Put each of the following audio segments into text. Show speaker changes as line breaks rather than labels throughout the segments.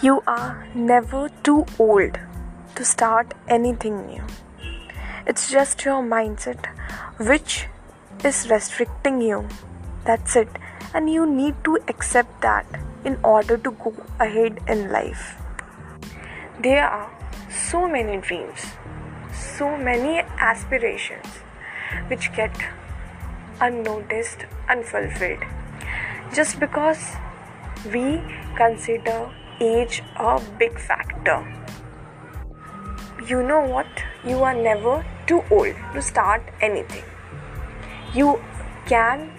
You are never too old to start anything new. It's just your mindset which is restricting you. That's it. And you need to accept that in order to go ahead in life. There are so many dreams, so many aspirations which get unnoticed, unfulfilled just because we consider age a big factor. You know what? You are never too old to start anything. You can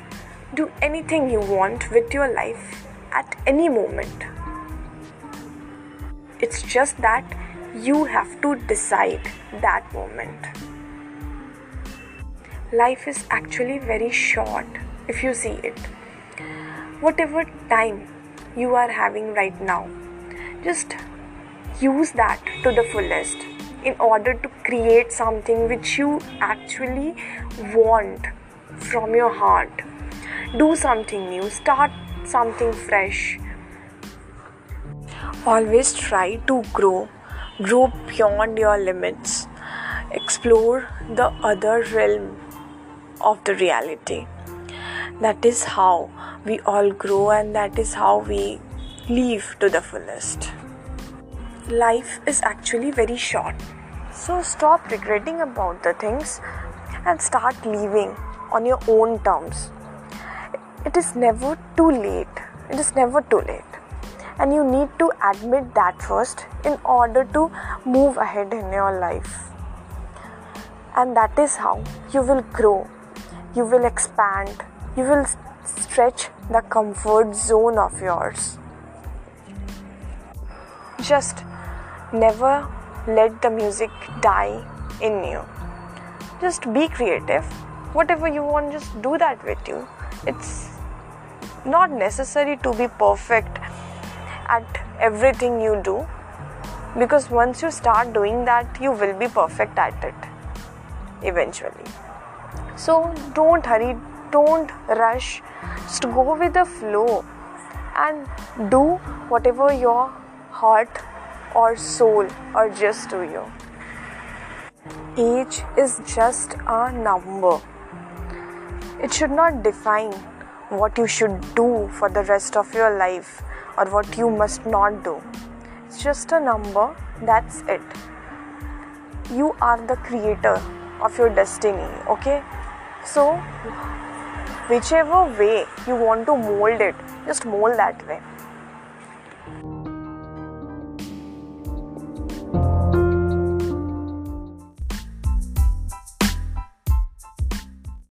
do anything you want with your life at any moment. It's just that you have to decide that moment. Life is actually very short if you see it. Whatever time you are having right now, just use that to the fullest in order to create something which you actually want from your heart. Do something new, start something fresh. Always try to grow, grow beyond your limits, explore the other realm of the reality. That is how we all grow, and that is how we live to the fullest. Life is actually very short, so stop regretting about the things and start living on your own terms. It is never too late. It is never too late. And you need to admit that first in order to move ahead in your life. And that is how you will grow, you will expand, you will stretch the comfort zone of yours. Just never let the music die in you. Just be creative. Whatever you want, just do that with you. It's not necessary to be perfect at everything you do because once you start doing that, you will be perfect at it eventually. So don't hurry, don't rush, just go with the flow and do whatever your heart or soul urges to you. Age is just a number. It should not define what you should do for the rest of your life or what you must not do. It's just a number, that's it. You are the creator of your destiny, okay? So, whichever way you want to mold it, just mold that way.